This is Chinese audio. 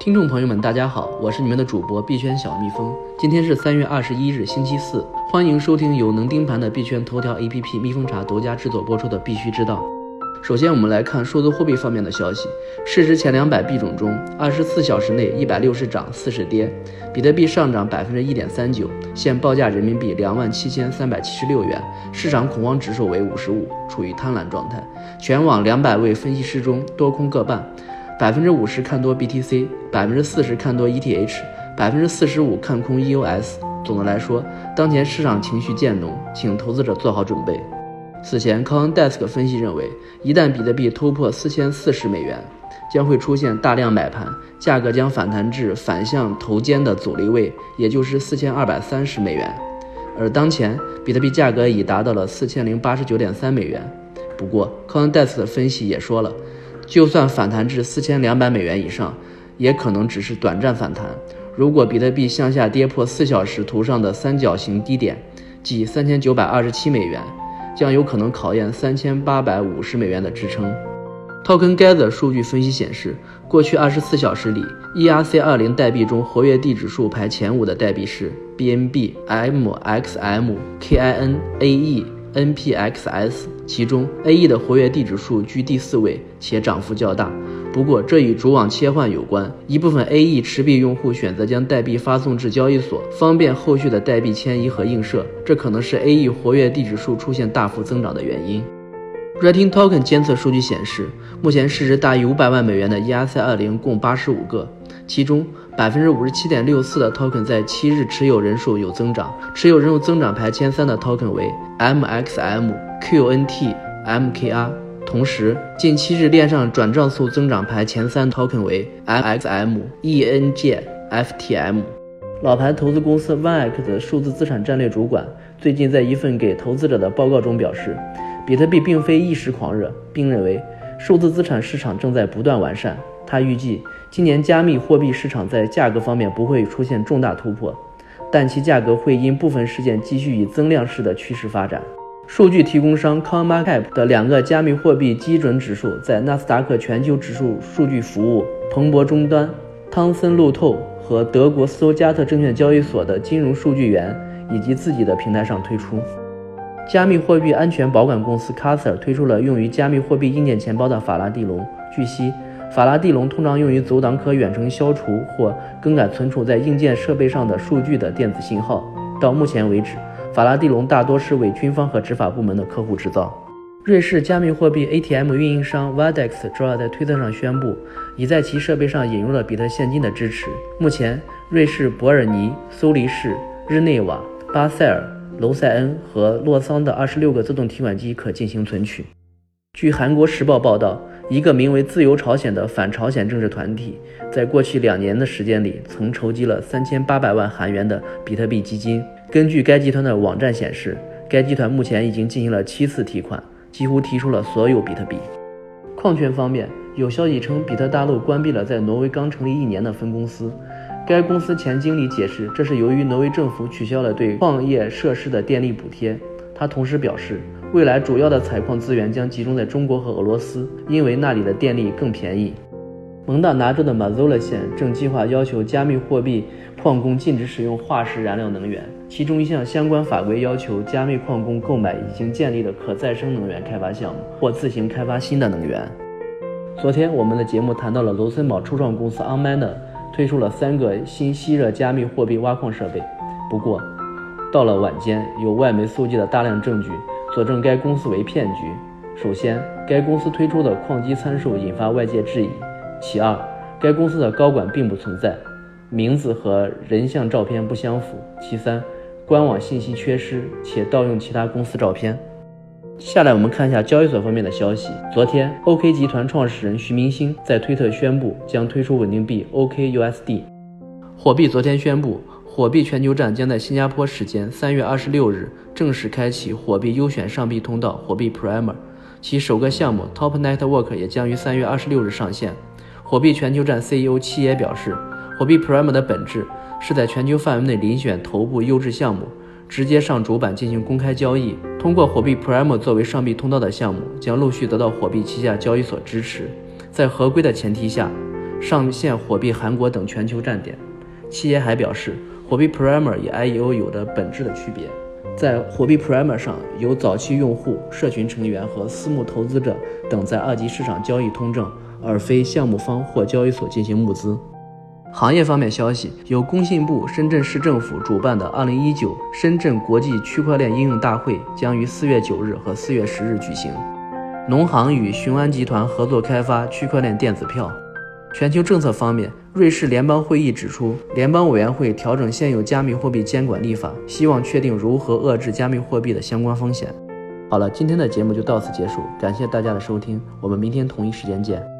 听众朋友们，大家好，我是你们的主播币圈小蜜蜂。今天是三月二十一日，星期四，欢迎收听由能盯盘的币圈头条 APP 蜜蜂茶独家制作播出的《必须知道》。首先，我们来看数字货币方面的消息。市值前两百币种中，二十四小时内一百六十涨，四十跌。比特币上涨百分之一点三九，现报价人民币两万七千三百七十六元，市场恐慌指数为五十五，处于贪婪状态。全网两百位分析师中，多空各半，百分之五十看多 BTC，百分之四十看多 ETH，百分之四十五看空 EOS。总的来说，当前市场情绪渐浓，请投资者做好准备。此前，CoinDesk 分析认为，一旦比特币突破四千四十美元，将会出现大量买盘，价格将反弹至反向头肩的阻力位，也就是四千二百三十美元。而当前，比特币价格已达到了四千零八十九点三美元。不过，CoinDesk 的分析也说了，就算反弹至四千两百美元以上，也可能只是短暂反弹。如果比特币向下跌破四小时图上的三角形低点，即三千九百二十七美元。将有可能考验三千八百五十美元的支撑。Token Gather 数据分析显示，过去二十四小时里，ERC 二零代币中活跃地址数排前五的代币是 BNB、MXM、KIN、AE、NPXS，其中 AE 的活跃地址数居第四位，且涨幅较大。不过，这与主网切换有关。一部分 AE 持币用户选择将代币发送至交易所，方便后续的代币迁移和映射，这可能是 AE 活跃地址数出现大幅增长的原因。Rating Token 监测数据显示，目前市值大于五百万美元的 ERC20 共八十五个，其中百分之五十七点六四的 Token 在七日持有人数有增长，持有人数增长排前三的 Token 为 MXM、QNT、MKR。同时，近七日链上转账速增长排前三 token 为 MXM、ENJ、FTM。老牌投资公司 OneX 数字资产战略主管最近在一份给投资者的报告中表示，比特币并非一时狂热，并认为数字资产市场正在不断完善。他预计今年加密货币市场在价格方面不会出现重大突破，但其价格会因部分事件继续以增量式的趋势发展。数据提供商 CoinMarketCap 的两个加密货币基准指数在纳斯达克全球指数数据服务、彭博终端、汤森路透和德国斯图加特证券交易所的金融数据源以及自己的平台上推出。加密货币安全保管公司 c a s e r 推出了用于加密货币硬件钱包的法拉第龙。据悉，法拉第龙通常用于阻挡可远程消除或更改存储在硬件设备上的数据的电子信号。到目前为止。法拉第龙大多是为军方和执法部门的客户制造。瑞士加密货币 ATM 运营商 Vadex 周二在推特上宣布，已在其设备上引入了比特现金的支持。目前，瑞士伯尔尼、苏黎世、日内瓦、巴塞尔、娄塞恩和洛桑的二十六个自动提款机可进行存取。据韩国时报报道，一个名为“自由朝鲜”的反朝鲜政治团体，在过去两年的时间里，曾筹集了三千八百万韩元的比特币基金。根据该集团的网站显示，该集团目前已经进行了七次提款，几乎提出了所有比特币。矿权方面，有消息称，比特大陆关闭了在挪威刚成立一年的分公司。该公司前经理解释，这是由于挪威政府取消了对矿业设施的电力补贴。他同时表示，未来主要的采矿资源将集中在中国和俄罗斯，因为那里的电力更便宜。蒙大拿州的马佐勒县正计划要求加密货币矿工禁止使用化石燃料能源。其中一项相关法规要求加密矿工购买已经建立的可再生能源开发项目，或自行开发新的能源。昨天我们的节目谈到了卢森堡初创公司 OnMiner 推出了三个新吸热加密货币挖矿设备。不过，到了晚间，有外媒搜集的大量证据佐证该公司为骗局。首先，该公司推出的矿机参数引发外界质疑；其二，该公司的高管并不存在，名字和人像照片不相符；其三。官网信息缺失，且盗用其他公司照片。下来我们看一下交易所方面的消息。昨天，OK 集团创始人徐明星在推特宣布将推出稳定币 OKUSD。火币昨天宣布，火币全球站将在新加坡时间三月二十六日正式开启火币优选上币通道火币 Primer，其首个项目 Top Network 也将于三月二十六日上线。火币全球站 CEO 七爷表示，火币 Primer 的本质。是在全球范围内遴选头部优质项目，直接上主板进行公开交易。通过火币 Prime 作为上币通道的项目，将陆续得到火币旗下交易所支持。在合规的前提下，上线火币韩国等全球站点。七爷还表示，火币 Primer 与 IEO 有着本质的区别。在火币 Primer 上，有早期用户、社群成员和私募投资者等在二级市场交易通证，而非项目方或交易所进行募资。行业方面消息，由工信部、深圳市政府主办的2019深圳国际区块链应用大会将于4月9日和4月10日举行。农行与雄安集团合作开发区块链电子票。全球政策方面，瑞士联邦会议指出，联邦委员会调整现有加密货币监管立法，希望确定如何遏制加密货币的相关风险。好了，今天的节目就到此结束，感谢大家的收听，我们明天同一时间见。